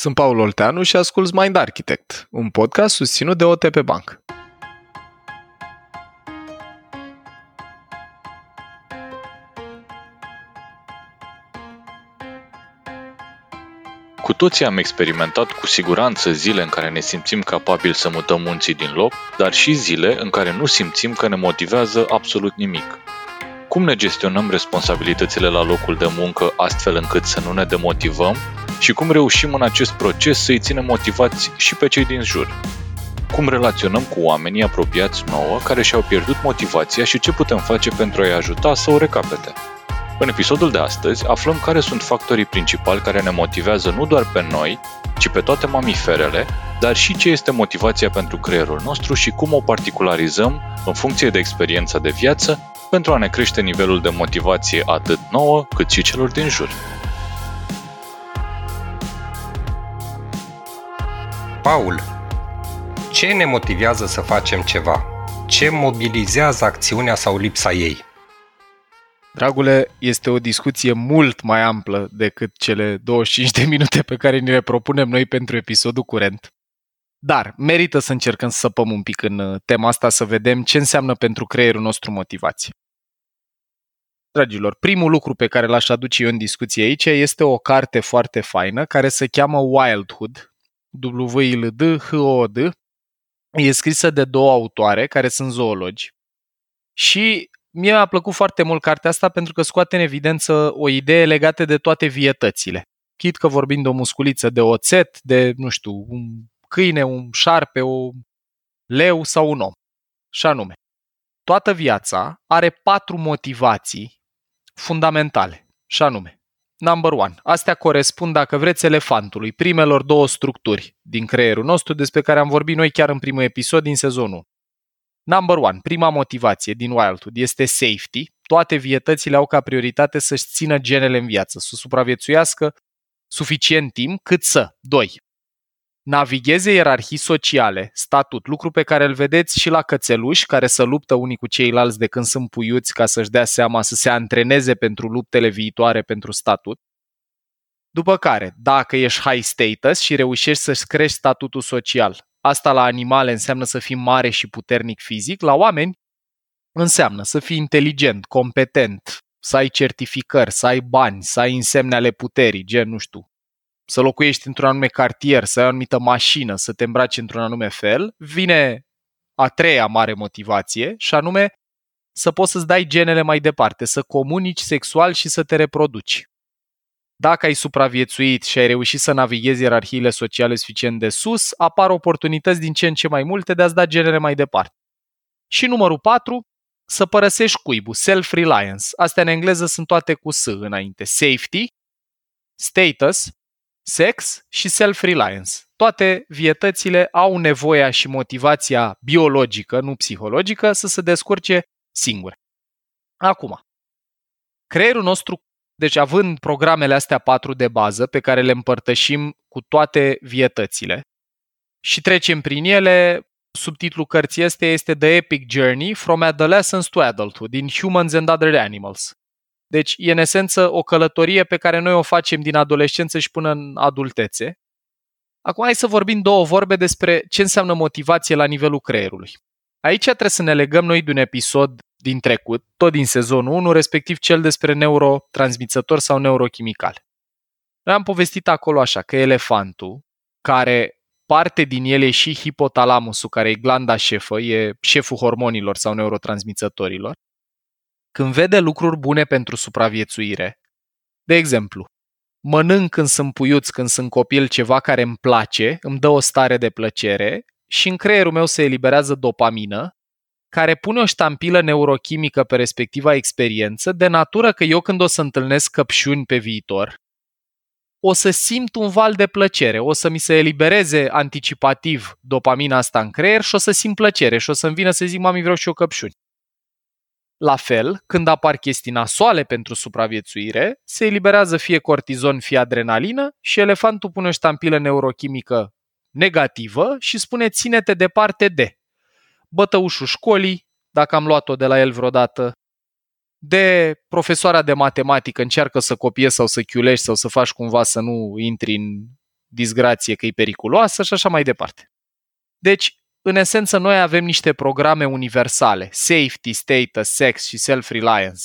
Sunt Paul Olteanu și ascult Mind Architect, un podcast susținut de OTP Bank. Cu toții am experimentat cu siguranță zile în care ne simțim capabili să mutăm munții din loc, dar și zile în care nu simțim că ne motivează absolut nimic. Cum ne gestionăm responsabilitățile la locul de muncă astfel încât să nu ne demotivăm și cum reușim în acest proces să-i ținem motivați și pe cei din jur? Cum relaționăm cu oamenii apropiați nouă care și-au pierdut motivația și ce putem face pentru a-i ajuta să o recapete? În episodul de astăzi aflăm care sunt factorii principali care ne motivează nu doar pe noi, ci pe toate mamiferele, dar și ce este motivația pentru creierul nostru și cum o particularizăm în funcție de experiența de viață pentru a ne crește nivelul de motivație atât nouă cât și celor din jur. Paul, ce ne motivează să facem ceva? Ce mobilizează acțiunea sau lipsa ei? Dragule, este o discuție mult mai amplă decât cele 25 de minute pe care ni le propunem noi pentru episodul curent. Dar merită să încercăm să săpăm un pic în uh, tema asta să vedem ce înseamnă pentru creierul nostru motivație. Dragilor, primul lucru pe care l-aș aduce eu în discuție aici este o carte foarte faină care se cheamă Wildhood, w i l d h o d E scrisă de două autoare care sunt zoologi și mie a plăcut foarte mult cartea asta pentru că scoate în evidență o idee legată de toate vietățile. Chit că vorbim de o musculiță de oțet, de, nu știu, un câine, un șarpe, un leu sau un om. Și anume, toată viața are patru motivații fundamentale. Și anume, number one, astea corespund, dacă vreți, elefantului, primelor două structuri din creierul nostru despre care am vorbit noi chiar în primul episod din sezonul Number one, prima motivație din Wildhood este safety. Toate vietățile au ca prioritate să-și țină genele în viață, să supraviețuiască suficient timp cât să. 2. Navigheze ierarhii sociale, statut, lucru pe care îl vedeți și la cățeluși care să luptă unii cu ceilalți de când sunt puiuți ca să-și dea seama să se antreneze pentru luptele viitoare pentru statut. După care, dacă ești high status și reușești să-ți crești statutul social, Asta la animale înseamnă să fii mare și puternic fizic, la oameni înseamnă să fii inteligent, competent, să ai certificări, să ai bani, să ai însemne ale puterii, gen, nu știu, să locuiești într-un anume cartier, să ai o anumită mașină, să te îmbraci într-un anume fel, vine a treia mare motivație și anume să poți să-ți dai genele mai departe, să comunici sexual și să te reproduci. Dacă ai supraviețuit și ai reușit să navighezi ierarhiile sociale suficient de sus, apar oportunități din ce în ce mai multe de a-ți da genere mai departe. Și numărul 4, să părăsești cuibul, self-reliance. Astea în engleză sunt toate cu S înainte. Safety, status, sex și self-reliance. Toate vietățile au nevoia și motivația biologică, nu psihologică, să se descurce singure. Acum, creierul nostru deci având programele astea patru de bază pe care le împărtășim cu toate vietățile și trecem prin ele, subtitlul cărții este, este The Epic Journey from Adolescence to Adulthood in Humans and Other Animals. Deci e în esență o călătorie pe care noi o facem din adolescență și până în adultețe. Acum hai să vorbim două vorbe despre ce înseamnă motivație la nivelul creierului. Aici trebuie să ne legăm noi de un episod din trecut, tot din sezonul 1, respectiv cel despre neurotransmițători sau neurochimicale. Noi am povestit acolo așa că elefantul, care parte din el e și hipotalamusul, care e glanda șefă, e șeful hormonilor sau neurotransmițătorilor, când vede lucruri bune pentru supraviețuire, de exemplu, mănânc când sunt puiuț, când sunt copil ceva care îmi place, îmi dă o stare de plăcere și în creierul meu se eliberează dopamină, care pune o ștampilă neurochimică pe respectiva experiență, de natură că eu când o să întâlnesc căpșuni pe viitor, o să simt un val de plăcere, o să mi se elibereze anticipativ dopamina asta în creier și o să simt plăcere și o să-mi vină să zic, mami, vreau și eu căpșuni. La fel, când apar chestii nasoale pentru supraviețuire, se eliberează fie cortizon, fie adrenalină și elefantul pune o ștampilă neurochimică negativă și spune ține-te departe de bătăușul școlii, dacă am luat-o de la el vreodată, de profesoara de matematică încearcă să copiezi sau să chiulești sau să faci cumva să nu intri în disgrație că e periculoasă și așa mai departe. Deci, în esență, noi avem niște programe universale, safety, status, sex și self-reliance,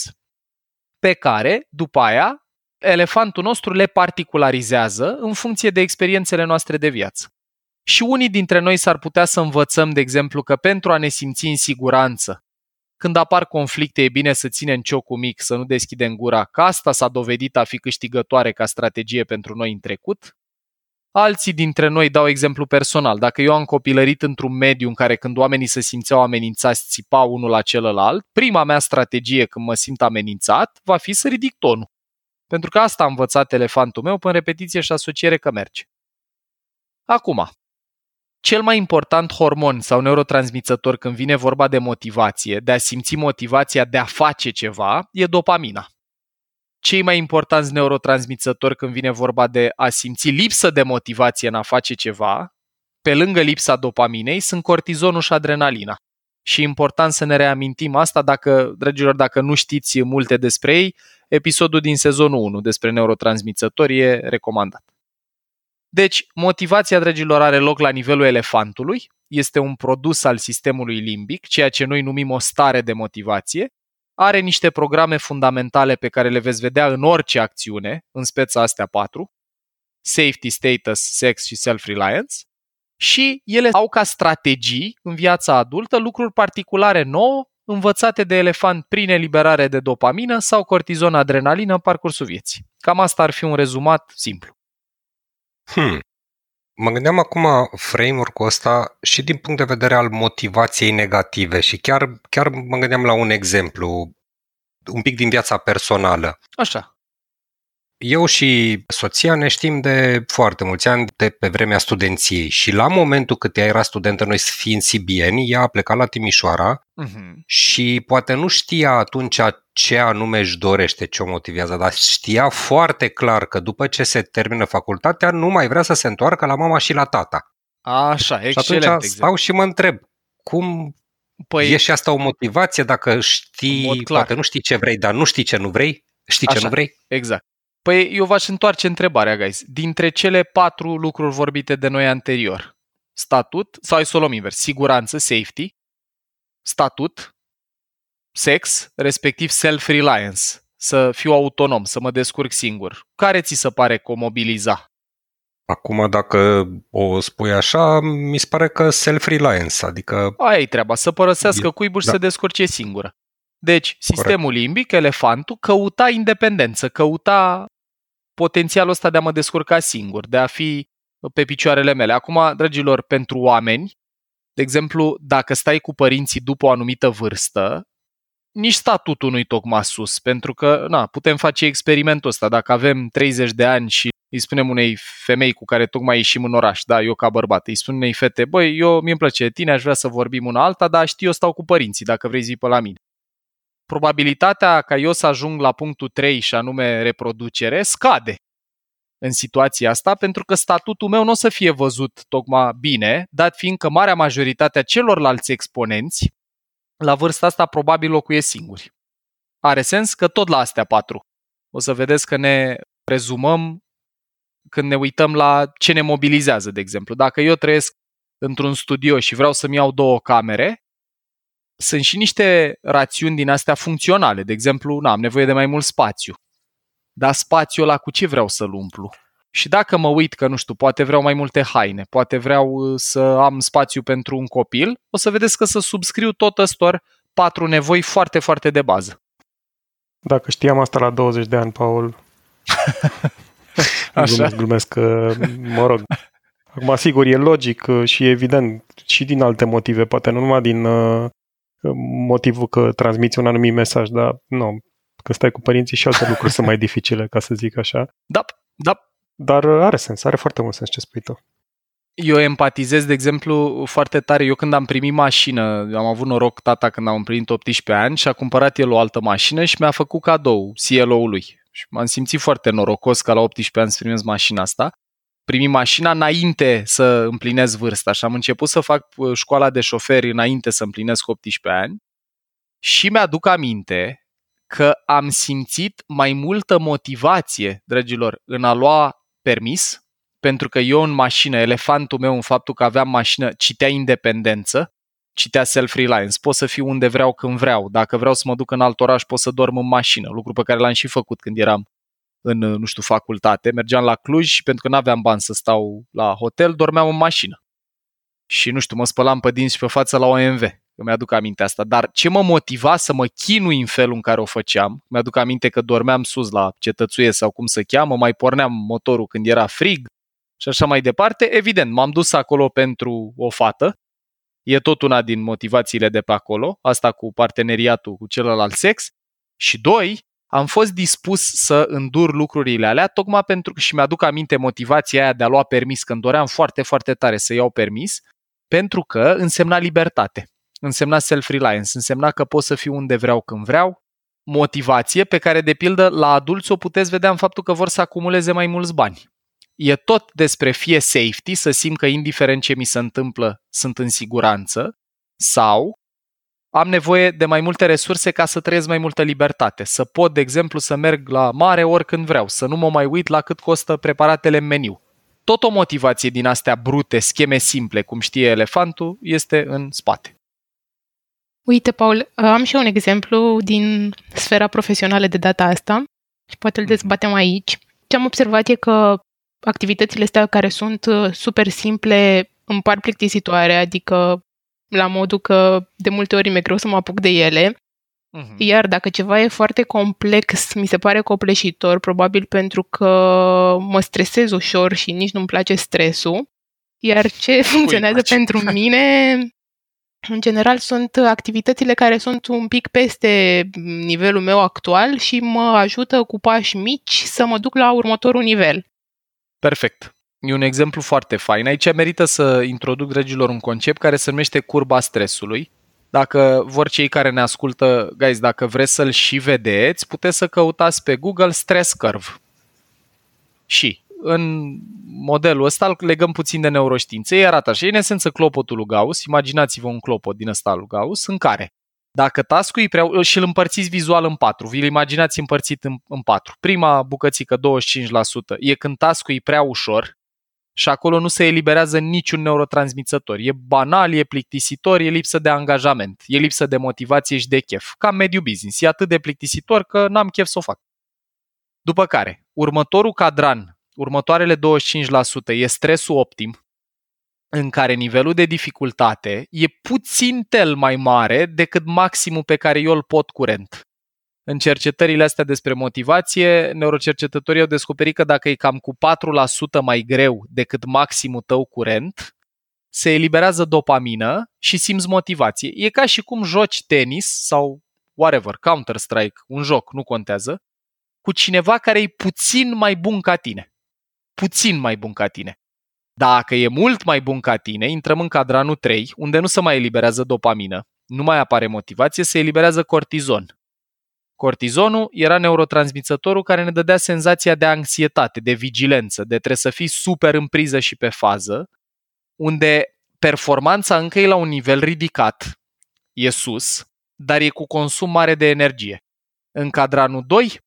pe care, după aia, elefantul nostru le particularizează în funcție de experiențele noastre de viață. Și unii dintre noi s-ar putea să învățăm, de exemplu, că pentru a ne simți în siguranță, când apar conflicte, e bine să ținem ciocul mic, să nu deschidem gura, că asta s-a dovedit a fi câștigătoare ca strategie pentru noi în trecut. Alții dintre noi dau exemplu personal. Dacă eu am copilărit într-un mediu în care când oamenii se simțeau amenințați, țipau unul la celălalt, prima mea strategie când mă simt amenințat va fi să ridic tonul. Pentru că asta a învățat elefantul meu prin repetiție și asociere că merge. Acum, cel mai important hormon sau neurotransmițător când vine vorba de motivație, de a simți motivația de a face ceva, e dopamina. Cei mai importanți neurotransmițători când vine vorba de a simți lipsă de motivație în a face ceva, pe lângă lipsa dopaminei, sunt cortizonul și adrenalina. Și e important să ne reamintim asta dacă, dragilor, dacă nu știți multe despre ei, episodul din sezonul 1 despre neurotransmițători e recomandat. Deci, motivația, dragilor, are loc la nivelul elefantului, este un produs al sistemului limbic, ceea ce noi numim o stare de motivație, are niște programe fundamentale pe care le veți vedea în orice acțiune, în speța astea patru, safety, status, sex și self-reliance, și ele au ca strategii în viața adultă lucruri particulare nouă învățate de elefant prin eliberare de dopamină sau cortizon adrenalină în parcursul vieții. Cam asta ar fi un rezumat simplu. Hmm. Mă gândeam acum framework-ul ăsta și din punct de vedere al motivației negative și chiar, chiar mă gândeam la un exemplu, un pic din viața personală. Așa. Eu și soția ne știm de foarte mulți ani, de pe vremea studenției și la momentul cât ea era studentă, noi fiind sibieni, ea a plecat la Timișoara uh-huh. și poate nu știa atunci ce anume își dorește, ce o motivează, dar știa foarte clar că după ce se termină facultatea, nu mai vrea să se întoarcă la mama și la tata. Așa, excelent. Și atunci stau și mă întreb, cum Păi, e și asta o motivație dacă știi, poate nu știi ce vrei, dar nu știi ce nu vrei? Știi Așa, ce nu vrei? Exact. Păi eu v-aș întoarce întrebarea, guys. Dintre cele patru lucruri vorbite de noi anterior, statut, sau hai să o luăm invers, siguranță, safety, statut, sex, respectiv self-reliance, să fiu autonom, să mă descurc singur. Care ți se pare că o mobiliza? Acum, dacă o spui așa, mi se pare că self-reliance, adică... Aia e treaba, să părăsească cuibul și da. să descurce singură. Deci, sistemul Corect. limbic, elefantul, căuta independență, căuta potențialul ăsta de a mă descurca singur, de a fi pe picioarele mele. Acum, dragilor, pentru oameni, de exemplu, dacă stai cu părinții după o anumită vârstă, nici statutul nu-i tocmai sus, pentru că na, putem face experimentul ăsta. Dacă avem 30 de ani și îi spunem unei femei cu care tocmai ieșim în oraș, da, eu ca bărbat, îi spun unei fete, băi, eu mi-mi place tine, aș vrea să vorbim una alta, dar știu, eu stau cu părinții, dacă vrei zi pe la mine probabilitatea ca eu să ajung la punctul 3 și anume reproducere scade în situația asta, pentru că statutul meu nu o să fie văzut tocmai bine, dat fiind că marea majoritate a celorlalți exponenți la vârsta asta probabil locuiesc singuri. Are sens că tot la astea patru. O să vedeți că ne rezumăm când ne uităm la ce ne mobilizează, de exemplu. Dacă eu trăiesc într-un studio și vreau să-mi iau două camere, sunt și niște rațiuni din astea funcționale. De exemplu, na, am nevoie de mai mult spațiu. Dar spațiul ăla cu ce vreau să-l umplu? Și dacă mă uit că, nu știu, poate vreau mai multe haine, poate vreau uh, să am spațiu pentru un copil, o să vedeți că să subscriu tot ăstor patru nevoi foarte, foarte de bază. Dacă știam asta la 20 de ani, Paul, Așa. glumesc, glumesc că, mă rog, acum sigur e logic uh, și evident și din alte motive, poate nu numai din uh, motivul că transmiți un anumit mesaj, dar nu, că stai cu părinții și alte lucruri sunt mai dificile, ca să zic așa. Da, da. Dar are sens, are foarte mult sens ce spui tu. Eu empatizez, de exemplu, foarte tare. Eu când am primit mașină, am avut noroc tata când am împlinit 18 ani și a cumpărat el o altă mașină și mi-a făcut cadou CLO-ului. Și m-am simțit foarte norocos ca la 18 ani să primesc mașina asta primi mașina înainte să împlinesc vârsta și am început să fac uh, școala de șoferi înainte să împlinesc 18 ani și mi-aduc aminte că am simțit mai multă motivație, dragilor, în a lua permis pentru că eu în mașină, elefantul meu în faptul că aveam mașină, citea independență, citea self-reliance, pot să fiu unde vreau când vreau, dacă vreau să mă duc în alt oraș pot să dorm în mașină, lucru pe care l-am și făcut când eram în, nu știu, facultate, mergeam la Cluj și pentru că nu aveam bani să stau la hotel, dormeam în mașină. Și nu știu, mă spălam pe dinți și pe față la OMV, că mi-aduc aminte asta. Dar ce mă motiva să mă chinui în felul în care o făceam, mi-aduc aminte că dormeam sus la cetățuie sau cum se cheamă, mai porneam motorul când era frig și așa mai departe. Evident, m-am dus acolo pentru o fată, e tot una din motivațiile de pe acolo, asta cu parteneriatul cu celălalt sex. Și doi, am fost dispus să îndur lucrurile alea, tocmai pentru că și mi-aduc aminte motivația aia de a lua permis, când doream foarte, foarte tare să iau permis, pentru că însemna libertate, însemna self-reliance, însemna că pot să fiu unde vreau când vreau, motivație pe care, de pildă, la adulți o puteți vedea în faptul că vor să acumuleze mai mulți bani. E tot despre fie safety, să simt că indiferent ce mi se întâmplă, sunt în siguranță, sau am nevoie de mai multe resurse ca să trăiesc mai multă libertate. Să pot, de exemplu, să merg la mare oricând vreau, să nu mă mai uit la cât costă preparatele în meniu. Tot o motivație din astea brute, scheme simple, cum știe elefantul, este în spate. Uite, Paul, am și un exemplu din sfera profesională de data asta și poate îl mhm. dezbatem aici. Ce am observat e că activitățile astea care sunt uh, super simple îmi par plictisitoare, adică la modul că de multe ori mi-e greu să mă apuc de ele. Uh-huh. Iar dacă ceva e foarte complex, mi se pare copleșitor, probabil pentru că mă stresez ușor și nici nu-mi place stresul. Iar ce funcționează Ui, pentru mine, în general, sunt activitățile care sunt un pic peste nivelul meu actual și mă ajută cu pași mici să mă duc la următorul nivel. Perfect. E un exemplu foarte fain. Aici merită să introduc regilor un concept care se numește curba stresului. Dacă vor cei care ne ascultă, guys, dacă vreți să-l și vedeți, puteți să căutați pe Google Stress Curve. Și în modelul ăsta îl legăm puțin de neuroștiințe. Ei arată așa, în esență clopotul lui Gauss, imaginați-vă un clopot din ăsta lui Gauss, în care dacă task e prea... și îl împărțiți vizual în patru, vi-l imaginați împărțit în, în patru. Prima bucățică, 25%, e când task e prea ușor, și acolo nu se eliberează niciun neurotransmițător. E banal, e plictisitor, e lipsă de angajament, e lipsă de motivație și de chef. Ca mediu business. E atât de plictisitor că n-am chef să o fac. După care, următorul cadran, următoarele 25% e stresul optim, în care nivelul de dificultate e puțin tel mai mare decât maximul pe care eu îl pot curent. În cercetările astea despre motivație, neurocercetătorii au descoperit că dacă e cam cu 4% mai greu decât maximul tău curent, se eliberează dopamină și simți motivație. E ca și cum joci tenis sau whatever, Counter-Strike, un joc, nu contează, cu cineva care e puțin mai bun ca tine. Puțin mai bun ca tine. Dacă e mult mai bun ca tine, intrăm în cadranul 3, unde nu se mai eliberează dopamină, nu mai apare motivație, se eliberează cortizon. Cortizonul era neurotransmițătorul care ne dădea senzația de anxietate, de vigilență, de trebuie să fii super în priză și pe fază, unde performanța încă e la un nivel ridicat, e sus, dar e cu consum mare de energie. În cadranul 2,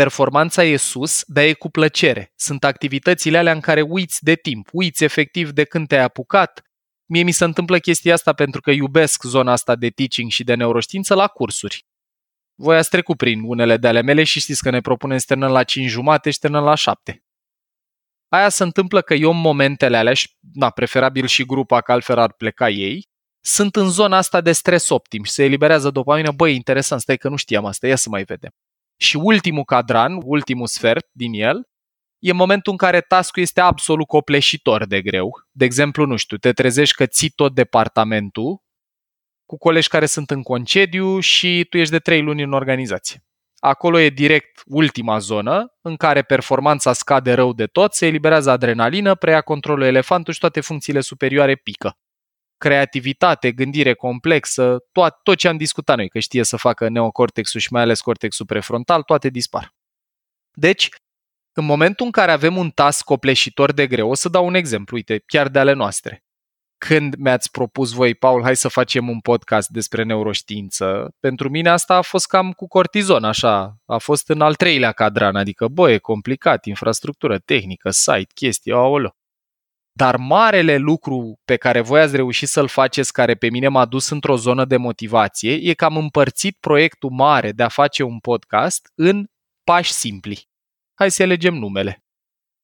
performanța e sus, dar e cu plăcere. Sunt activitățile alea în care uiți de timp, uiți efectiv de când te-ai apucat. Mie mi se întâmplă chestia asta pentru că iubesc zona asta de teaching și de neuroștiință la cursuri voi ați trecut prin unele de ale mele și știți că ne propunem să terminăm la 5 jumate și terminăm la 7. Aia se întâmplă că eu în momentele alea, și na, preferabil și grupa, că altfel ar pleca ei, sunt în zona asta de stres optim și se eliberează dopamină. Băi, interesant, stai că nu știam asta, ia să mai vedem. Și ultimul cadran, ultimul sfert din el, e momentul în care task este absolut copleșitor de greu. De exemplu, nu știu, te trezești că ții tot departamentul cu colegi care sunt în concediu și tu ești de trei luni în organizație. Acolo e direct ultima zonă în care performanța scade rău de tot, se eliberează adrenalină, preia controlul elefantul și toate funcțiile superioare pică. Creativitate, gândire complexă, tot, tot ce am discutat noi, că știe să facă neocortexul și mai ales cortexul prefrontal, toate dispar. Deci, în momentul în care avem un task copleșitor de greu, o să dau un exemplu, uite, chiar de ale noastre. când mi-ați propus voi, Paul, hai să facem un podcast despre neuroștiință, pentru mine asta a fost cam cu cortizon, așa. A fost în al treilea cadran, adică, bă, e complicat, infrastructură tehnică, site, chestii, aolo. Dar marele lucru pe care voi ați reușit să-l faceți, care pe mine m-a dus într-o zonă de motivație, e că am împărțit proiectul mare de a face un podcast în pași simpli. Hai să alegem numele.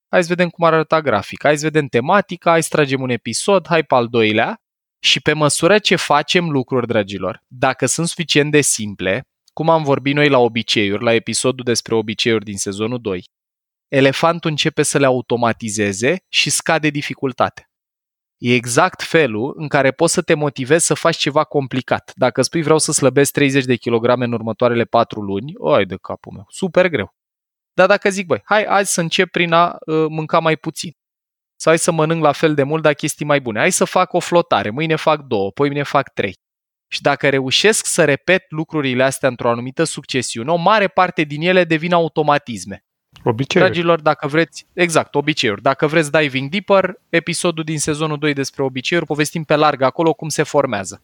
Hai să vedem cum ar arăta grafic, hai să vedem tematica, hai să tragem un episod, hai pe al doilea. Și pe măsură ce facem lucruri, dragilor, dacă sunt suficient de simple, cum am vorbit noi la obiceiuri, la episodul despre obiceiuri din sezonul 2, elefantul începe să le automatizeze și scade dificultatea. E exact felul în care poți să te motivezi să faci ceva complicat. Dacă spui vreau să slăbesc 30 de kilograme în următoarele 4 luni, oi de capul meu, super greu. Dar dacă zic, băi, hai azi să încep prin a uh, mânca mai puțin. Sau hai să mănânc la fel de mult, dar chestii mai bune. Hai să fac o flotare, mâine fac două, poi mâine fac trei. Și dacă reușesc să repet lucrurile astea într-o anumită succesiune, o mare parte din ele devin automatisme. Obiceiuri. Dragilor, dacă vreți, exact, obiceiuri. Dacă vreți Diving Deeper, episodul din sezonul 2 despre obiceiuri, povestim pe larg acolo cum se formează.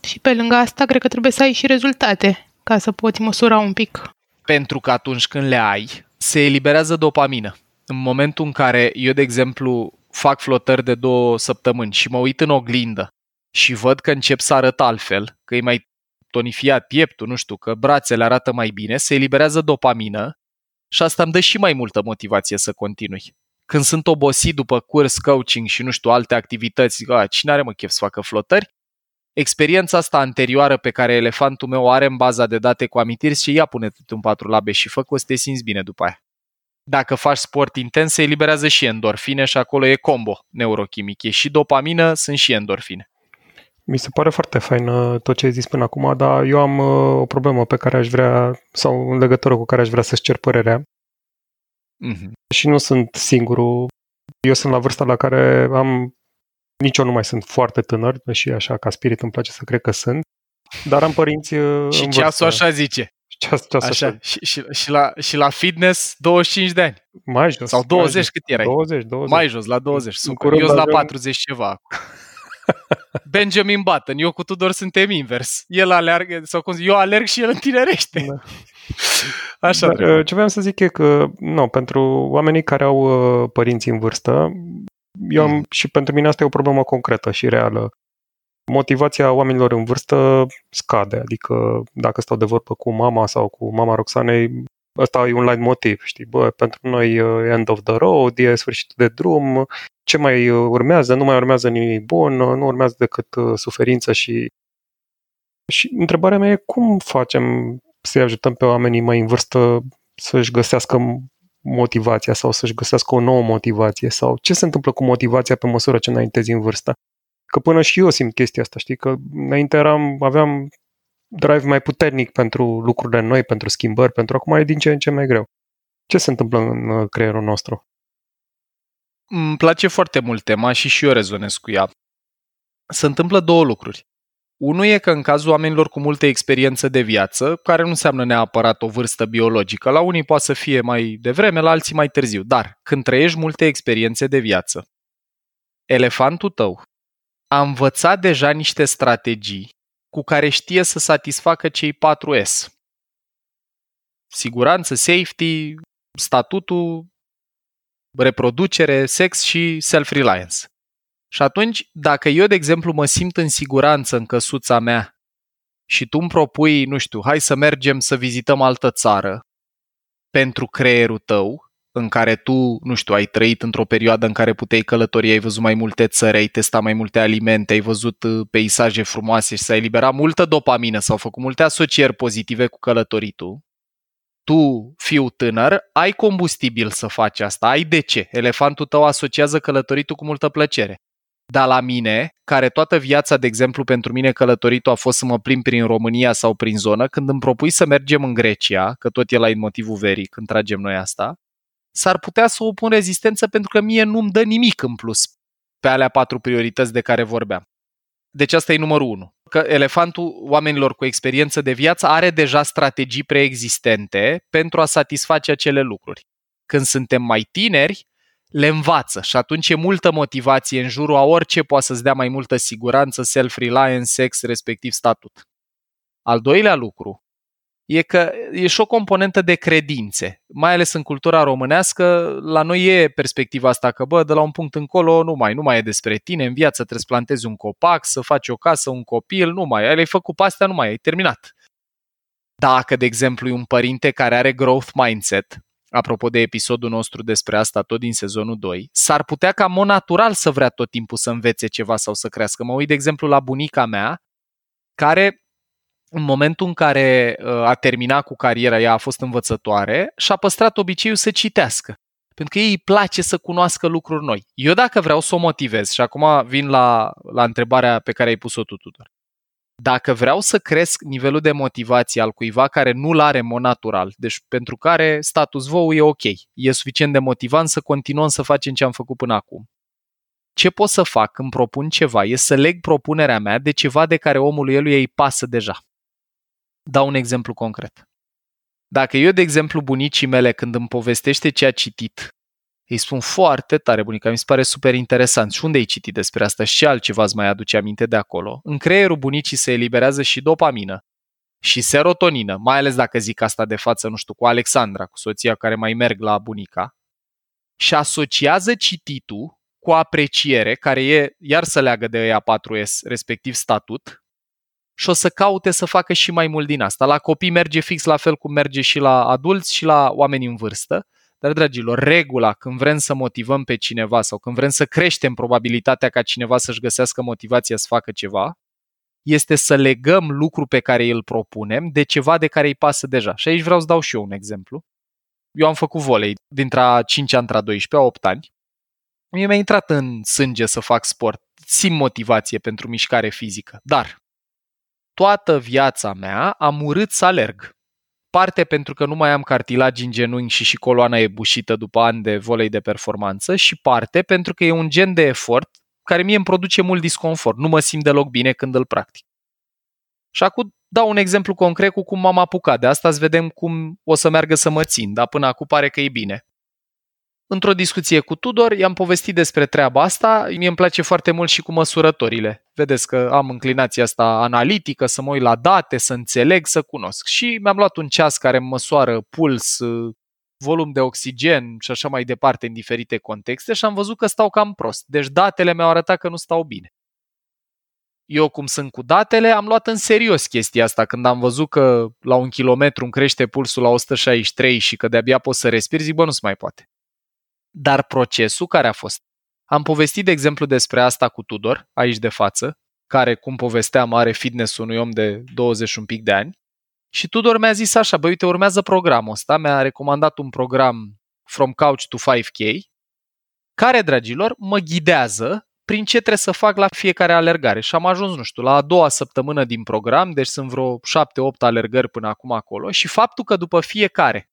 Și pe lângă asta, cred că trebuie să ai și rezultate, ca să poți măsura un pic. Pentru că atunci când le ai, se eliberează dopamină. În momentul în care eu, de exemplu, fac flotări de două săptămâni și mă uit în oglindă și văd că încep să arăt altfel, că e mai tonifiat pieptul, nu știu, că brațele arată mai bine, se eliberează dopamină și asta îmi dă și mai multă motivație să continui. Când sunt obosit după curs, coaching și nu știu, alte activități, a, cine are mă chef să facă flotări, experiența asta anterioară pe care elefantul meu o are în baza de date cu amintiri și ea pune un patru labe și fă că să te simți bine după aia. Dacă faci sport intens, se eliberează și endorfine și acolo e combo neurochimic. E și dopamină, sunt și endorfine. Mi se pare foarte fain uh, tot ce ai zis până acum, dar eu am uh, o problemă pe care aș vrea, sau în legătură cu care aș vrea să-ți cer părerea. Mm-hmm. Și nu sunt singurul. Eu sunt la vârsta la care am nici eu nu mai sunt foarte tânăr, și așa ca spirit îmi place să cred că sunt, dar am părinți uh, Și ceasul așa zice. Ceas, ceas așa. așa. Și, și, și, la, și la fitness 25 de ani. Mai jos. Sau 20 mai cât erai? 20, 20. Mai jos, la 20. Super. Eu sunt la 40 ceva. Benjamin Button, eu cu Tudor suntem invers. El alergă, sau cum zic, eu alerg și el întinerește. Da. Așa Dar, uh, Ce vreau să zic e că, nu, pentru oamenii care au uh, părinți în vârstă, eu am, mm. și pentru mine asta e o problemă concretă și reală. Motivația oamenilor în vârstă scade, adică dacă stau de vorbă cu mama sau cu mama Roxanei, ăsta e un light motiv, știi, bă, pentru noi uh, end of the road, e sfârșitul de drum, ce mai uh, urmează, nu mai urmează nimic bun, uh, nu urmează decât suferință și... Și întrebarea mea e cum facem să-i ajutăm pe oamenii mai în vârstă să-și găsească motivația sau să-și găsească o nouă motivație? Sau ce se întâmplă cu motivația pe măsură ce înaintezi în vârstă. Că până și eu simt chestia asta, știi, că înainte eram, aveam drive mai puternic pentru lucrurile noi, pentru schimbări, pentru acum e din ce în ce mai greu. Ce se întâmplă în uh, creierul nostru? Îmi place foarte mult tema și și eu rezonez cu ea. Se întâmplă două lucruri. Unul e că în cazul oamenilor cu multă experiență de viață, care nu înseamnă neapărat o vârstă biologică, la unii poate să fie mai devreme, la alții mai târziu, dar când trăiești multe experiențe de viață, elefantul tău a învățat deja niște strategii cu care știe să satisfacă cei 4 S. Siguranță, safety, statutul, reproducere, sex și self-reliance. Și atunci, dacă eu, de exemplu, mă simt în siguranță în căsuța mea și tu îmi propui, nu știu, hai să mergem să vizităm altă țară pentru creierul tău, în care tu, nu știu, ai trăit într-o perioadă în care puteai călători, ai văzut mai multe țări, ai testat mai multe alimente, ai văzut uh, peisaje frumoase și s-a eliberat multă dopamină, s-au făcut multe asocieri pozitive cu călătoritul, tu, fiu tânăr, ai combustibil să faci asta, ai de ce. Elefantul tău asociază călătoritul cu multă plăcere. Dar la mine, care toată viața, de exemplu, pentru mine călătoritul a fost să mă plimb prin România sau prin zonă, când îmi propui să mergem în Grecia, că tot e la motivul verii când tragem noi asta, s-ar putea să opun rezistență pentru că mie nu-mi dă nimic în plus pe alea patru priorități de care vorbeam. Deci asta e numărul unu. Că elefantul oamenilor cu experiență de viață are deja strategii preexistente pentru a satisface acele lucruri. Când suntem mai tineri, le învață și atunci e multă motivație în jurul a orice poate să-ți dea mai multă siguranță, self-reliance, sex, respectiv statut. Al doilea lucru e că e și o componentă de credințe, mai ales în cultura românească, la noi e perspectiva asta că, bă, de la un punct încolo nu mai, nu mai e despre tine, în viață trebuie să plantezi un copac, să faci o casă, un copil, nu mai, ai făcut pe astea, nu mai, ai terminat. Dacă, de exemplu, e un părinte care are growth mindset, apropo de episodul nostru despre asta tot din sezonul 2, s-ar putea ca mod natural să vrea tot timpul să învețe ceva sau să crească. Mă uit, de exemplu, la bunica mea, care în momentul în care uh, a terminat cu cariera, ea a fost învățătoare și a păstrat obiceiul să citească. Pentru că ei îi place să cunoască lucruri noi. Eu dacă vreau să o motivez, și acum vin la, la întrebarea pe care ai pus-o tu, Tudor. Dacă vreau să cresc nivelul de motivație al cuiva care nu-l are în mod natural, deci pentru care status quo e ok, e suficient de motivant să continuăm să facem ce am făcut până acum. Ce pot să fac când propun ceva e să leg propunerea mea de ceva de care omului el îi pasă deja. Dau un exemplu concret. Dacă eu, de exemplu, bunicii mele, când îmi povestește ce a citit, îi spun foarte tare, bunica, mi se pare super interesant. Și unde ai citit despre asta și ce altceva îți mai aduce aminte de acolo? În creierul bunicii se eliberează și dopamină și serotonină, mai ales dacă zic asta de față, nu știu, cu Alexandra, cu soția care mai merg la bunica, și asociază cititul cu apreciere, care e iar să leagă de ea 4S, respectiv statut, și o să caute să facă și mai mult din asta. La copii merge fix la fel cum merge și la adulți și la oameni în vârstă. Dar, dragilor, regula când vrem să motivăm pe cineva sau când vrem să creștem probabilitatea ca cineva să-și găsească motivația să facă ceva, este să legăm lucru pe care îl propunem de ceva de care îi pasă deja. Și aici vreau să dau și eu un exemplu. Eu am făcut volei dintre a 5 ani, a 12, a 8 ani. Mie mi-a intrat în sânge să fac sport. Simt motivație pentru mișcare fizică. Dar toată viața mea am urât să alerg. Parte pentru că nu mai am cartilagi în genunchi și și coloana e bușită după ani de volei de performanță și parte pentru că e un gen de efort care mie îmi produce mult disconfort. Nu mă simt deloc bine când îl practic. Și acum dau un exemplu concret cu cum m-am apucat. De asta să vedem cum o să meargă să mă țin, dar până acum pare că e bine. Într-o discuție cu Tudor, i-am povestit despre treaba asta. Mie îmi place foarte mult și cu măsurătorile. Vedeți că am înclinația asta analitică, să mă uit la date, să înțeleg, să cunosc. Și mi-am luat un ceas care măsoară puls, volum de oxigen și așa mai departe în diferite contexte și am văzut că stau cam prost. Deci datele mi-au arătat că nu stau bine. Eu, cum sunt cu datele, am luat în serios chestia asta. Când am văzut că la un kilometru îmi crește pulsul la 163 și că de-abia pot să respir, zic, bă, nu se mai poate. Dar procesul care a fost? Am povestit, de exemplu, despre asta cu Tudor, aici de față, care, cum povesteam, are fitness unui om de 20 un pic de ani. Și Tudor mi-a zis așa, băi, uite, urmează programul ăsta, mi-a recomandat un program From Couch to 5K, care, dragilor, mă ghidează prin ce trebuie să fac la fiecare alergare. Și am ajuns, nu știu, la a doua săptămână din program, deci sunt vreo 7-8 alergări până acum acolo și faptul că după fiecare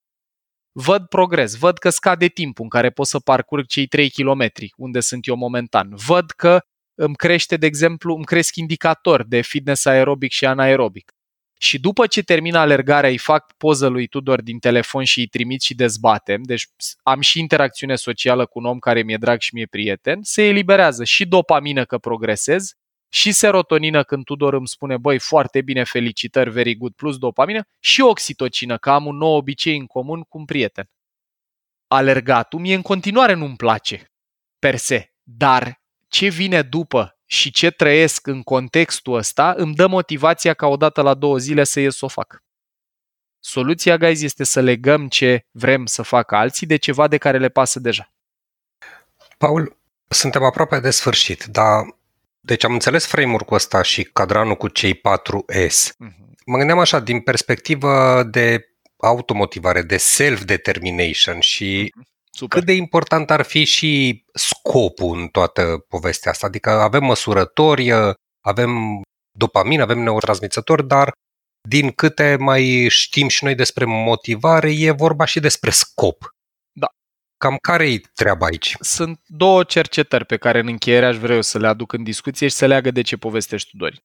văd progres, văd că scade timpul în care pot să parcurg cei 3 km unde sunt eu momentan, văd că îmi crește, de exemplu, îmi cresc indicatori de fitness aerobic și anaerobic. Și după ce termin alergarea, îi fac poză lui Tudor din telefon și îi trimit și dezbatem, deci am și interacțiune socială cu un om care mi-e drag și mi-e prieten, se eliberează și dopamină că progresez și serotonină când Tudor îmi spune, băi, foarte bine, felicitări, very good, plus dopamină, și oxitocină, că am un nou obicei în comun cu un prieten. Alergatul mie în continuare nu-mi place, per se, dar ce vine după și ce trăiesc în contextul ăsta îmi dă motivația ca odată la două zile să ies să o fac. Soluția, guys, este să legăm ce vrem să facă alții de ceva de care le pasă deja. Paul, suntem aproape de sfârșit, dar deci am înțeles framework-ul ăsta și cadranul cu cei 4S. Uh-huh. Mă gândeam așa, din perspectivă de automotivare, de self-determination și uh-huh. Super. cât de important ar fi și scopul în toată povestea asta. Adică avem măsurători, avem dopamină, avem neurotransmițători, dar din câte mai știm și noi despre motivare, e vorba și despre scop. Cam care e treaba aici? Sunt două cercetări pe care în încheiere aș vrea eu să le aduc în discuție și să leagă de ce povestești tu, Dori.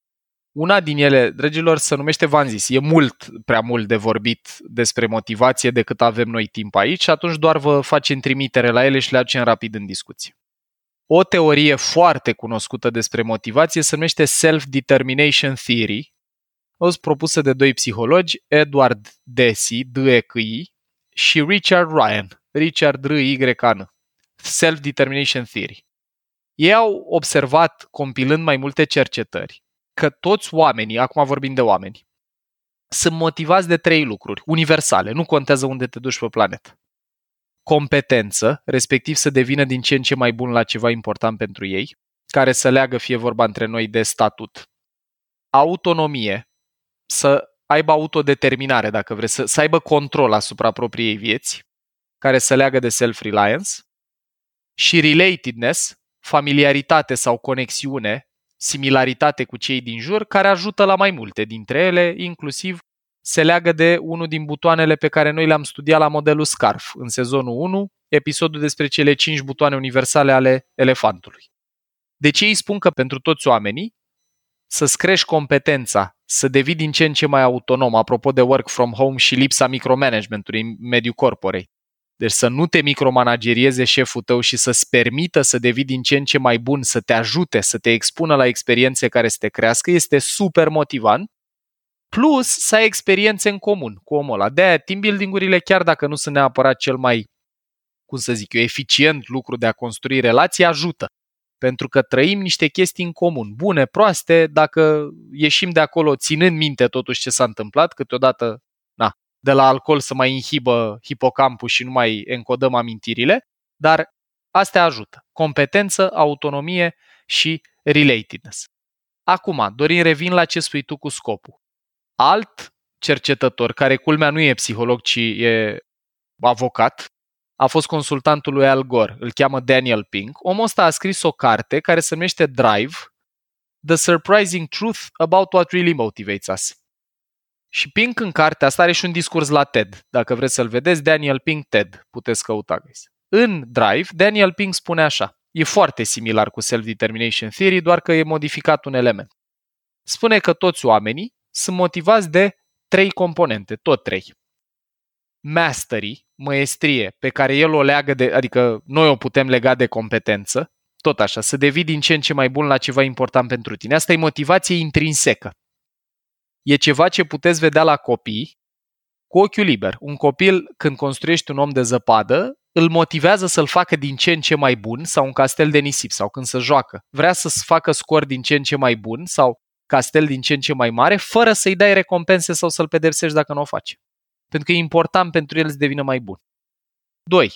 Una din ele, dragilor, se numește v zis, e mult prea mult de vorbit despre motivație decât avem noi timp aici și atunci doar vă facem trimitere la ele și le aducem rapid în discuție. O teorie foarte cunoscută despre motivație se numește Self-Determination Theory. O fost propusă de doi psihologi, Edward Deci, d e c i și Richard Ryan, Richard R y n Self-Determination Theory. Ei au observat, compilând mai multe cercetări, că toți oamenii, acum vorbim de oameni, sunt motivați de trei lucruri universale, nu contează unde te duci pe planetă. Competență, respectiv să devină din ce în ce mai bun la ceva important pentru ei, care să leagă, fie vorba între noi, de statut. Autonomie, să aibă autodeterminare, dacă vreți, să, să aibă control asupra propriei vieți, care să leagă de self-reliance. Și relatedness, familiaritate sau conexiune similaritate cu cei din jur, care ajută la mai multe dintre ele, inclusiv se leagă de unul din butoanele pe care noi le-am studiat la modelul SCARF în sezonul 1, episodul despre cele 5 butoane universale ale elefantului. Deci ei spun că pentru toți oamenii, să-ți crești competența, să devii din ce în ce mai autonom, apropo de work from home și lipsa micromanagementului în mediul corporei, deci să nu te micromanagerieze șeful tău și să-ți permită să devii din ce în ce mai bun, să te ajute, să te expună la experiențe care să te crească, este super motivant. Plus să ai experiențe în comun cu omul ăla. De-aia team building-urile, chiar dacă nu sunt neapărat cel mai, cum să zic eu, eficient lucru de a construi relații, ajută. Pentru că trăim niște chestii în comun, bune, proaste, dacă ieșim de acolo ținând minte totuși ce s-a întâmplat, câteodată de la alcool să mai inhibă hipocampul și nu mai encodăm amintirile, dar astea ajută. Competență, autonomie și relatedness. Acum, Dorin, revin la ce spui tu cu scopul. Alt cercetător, care culmea nu e psiholog, ci e avocat, a fost consultantul lui Al Gore, îl cheamă Daniel Pink. Omul ăsta a scris o carte care se numește Drive, The Surprising Truth About What Really Motivates Us. Și Pink în cartea asta are și un discurs la TED. Dacă vreți să-l vedeți, Daniel Pink TED. Puteți căuta, guys. În Drive, Daniel Pink spune așa. E foarte similar cu Self-Determination Theory, doar că e modificat un element. Spune că toți oamenii sunt motivați de trei componente, tot trei. Mastery, măestrie, pe care el o leagă de, adică noi o putem lega de competență, tot așa, să devii din ce în ce mai bun la ceva important pentru tine. Asta e motivație intrinsecă e ceva ce puteți vedea la copii cu ochiul liber. Un copil, când construiești un om de zăpadă, îl motivează să-l facă din ce în ce mai bun sau un castel de nisip sau când se joacă. Vrea să-ți facă scor din ce în ce mai bun sau castel din ce în ce mai mare, fără să-i dai recompense sau să-l pedepsești dacă nu o face. Pentru că e important pentru el să devină mai bun. 2.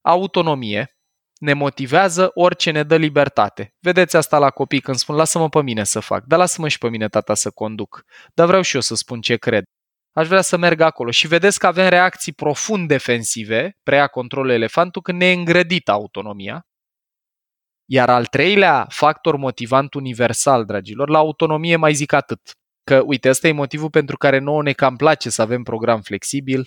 Autonomie ne motivează orice ne dă libertate. Vedeți asta la copii când spun, lasă-mă pe mine să fac, dar lasă-mă și pe mine tata să conduc, dar vreau și eu să spun ce cred. Aș vrea să merg acolo. Și vedeți că avem reacții profund defensive, preia controlul elefantul, când ne îngrădit autonomia. Iar al treilea factor motivant universal, dragilor, la autonomie mai zic atât. Că, uite, ăsta e motivul pentru care nouă ne cam place să avem program flexibil,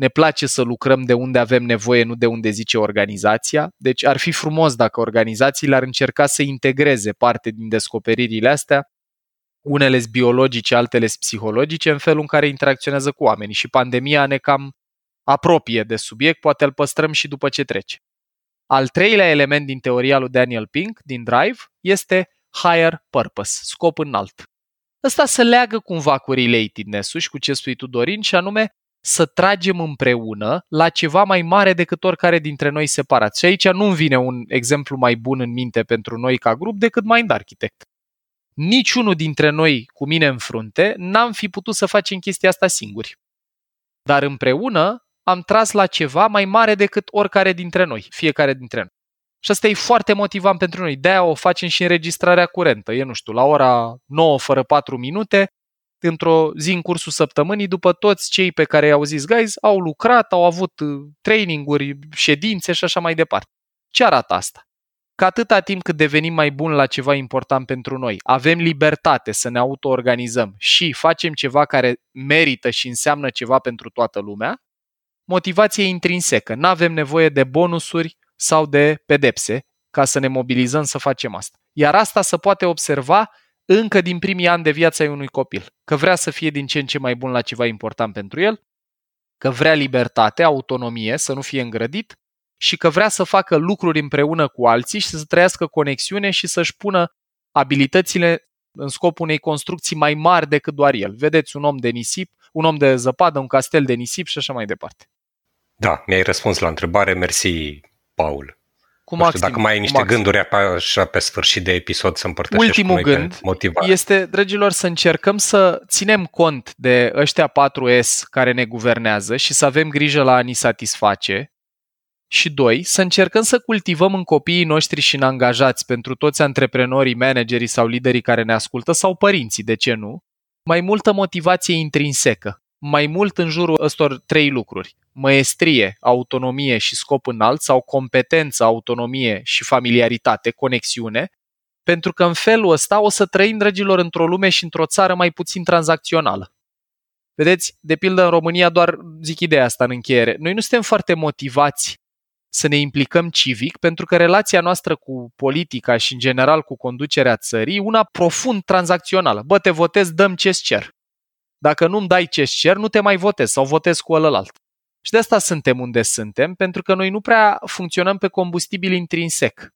ne place să lucrăm de unde avem nevoie, nu de unde zice organizația. Deci ar fi frumos dacă organizațiile ar încerca să integreze parte din descoperirile astea, unele biologice, altele psihologice, în felul în care interacționează cu oamenii. Și pandemia ne cam apropie de subiect, poate îl păstrăm și după ce trece. Al treilea element din teoria lui Daniel Pink, din Drive, este higher purpose, scop înalt. Ăsta se leagă cumva cu relatedness-ul și cu ce spui tu, Dorin, și anume să tragem împreună la ceva mai mare decât oricare dintre noi separat. Și aici nu vine un exemplu mai bun în minte pentru noi ca grup decât Mind Architect. Niciunul dintre noi cu mine în frunte n-am fi putut să facem chestia asta singuri. Dar împreună am tras la ceva mai mare decât oricare dintre noi, fiecare dintre noi. Și asta e foarte motivant pentru noi. De-aia o facem și înregistrarea curentă. E, nu știu, la ora 9 fără 4 minute, într-o zi în cursul săptămânii, după toți cei pe care i-au zis guys, au lucrat, au avut uh, traininguri, ședințe și așa mai departe. Ce arată asta? Că atâta timp cât devenim mai buni la ceva important pentru noi, avem libertate să ne autoorganizăm și facem ceva care merită și înseamnă ceva pentru toată lumea, motivație intrinsecă. Nu avem nevoie de bonusuri sau de pedepse ca să ne mobilizăm să facem asta. Iar asta se poate observa încă din primii ani de viață ai unui copil. Că vrea să fie din ce în ce mai bun la ceva important pentru el, că vrea libertate, autonomie, să nu fie îngrădit și că vrea să facă lucruri împreună cu alții și să trăiască conexiune și să-și pună abilitățile în scopul unei construcții mai mari decât doar el. Vedeți un om de nisip, un om de zăpadă, un castel de nisip și așa mai departe. Da, mi-ai răspuns la întrebare, mersi, Paul. Cu maxim, știu, dacă mai ai niște maxim. gânduri așa pe sfârșit de episod să împărtășești Ultimul cu noi gând pe motivare. este, dragilor, să încercăm să ținem cont de ăștia 4S care ne guvernează și să avem grijă la a ni satisface. Și doi, să încercăm să cultivăm în copiii noștri și în angajați, pentru toți antreprenorii, managerii sau liderii care ne ascultă, sau părinții, de ce nu, mai multă motivație intrinsecă, mai mult în jurul ăstor trei lucruri. Măestrie, autonomie și scop înalt sau competență, autonomie și familiaritate, conexiune, pentru că în felul ăsta o să trăim, dragilor, într-o lume și într-o țară mai puțin tranzacțională. Vedeți, de pildă în România, doar zic ideea asta în încheiere, noi nu suntem foarte motivați să ne implicăm civic, pentru că relația noastră cu politica și în general cu conducerea țării e una profund tranzacțională. Bă, te votez, dăm ce-ți cer. Dacă nu-mi dai ce-ți cer, nu te mai votez sau votez cu ălălalt. Și de asta suntem unde suntem, pentru că noi nu prea funcționăm pe combustibil intrinsec.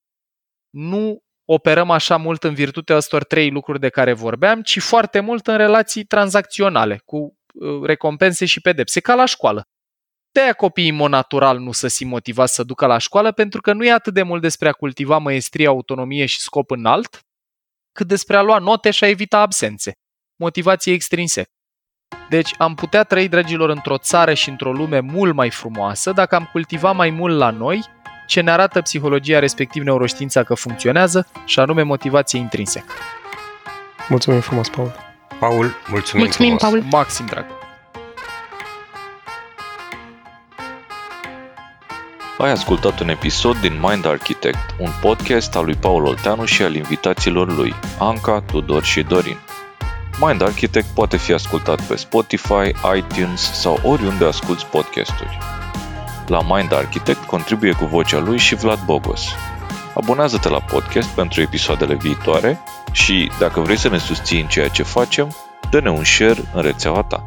Nu operăm așa mult în virtutea ăstor trei lucruri de care vorbeam, ci foarte mult în relații tranzacționale, cu recompense și pedepse, ca la școală. De-aia copiii în mod natural nu să simt motivați să ducă la școală, pentru că nu e atât de mult despre a cultiva măestrie, autonomie și scop înalt, cât despre a lua note și a evita absențe. Motivație extrinsec. Deci am putea trăi, dragilor, într-o țară și într-o lume mult mai frumoasă dacă am cultiva mai mult la noi ce ne arată psihologia, respectiv neuroștiința că funcționează, și anume motivație intrinsecă. Mulțumim frumos, Paul. Paul, mulțumim, Mulțumim, frumos. Paul. Maxim drag. Ai ascultat un episod din Mind Architect, un podcast al lui Paul Olteanu și al invitaților lui, Anca, Tudor și Dorin. Mind Architect poate fi ascultat pe Spotify, iTunes sau oriunde asculti podcasturi. La Mind Architect contribuie cu vocea lui și Vlad Bogos. Abonează-te la podcast pentru episoadele viitoare și, dacă vrei să ne susții în ceea ce facem, dă-ne un share în rețeaua ta.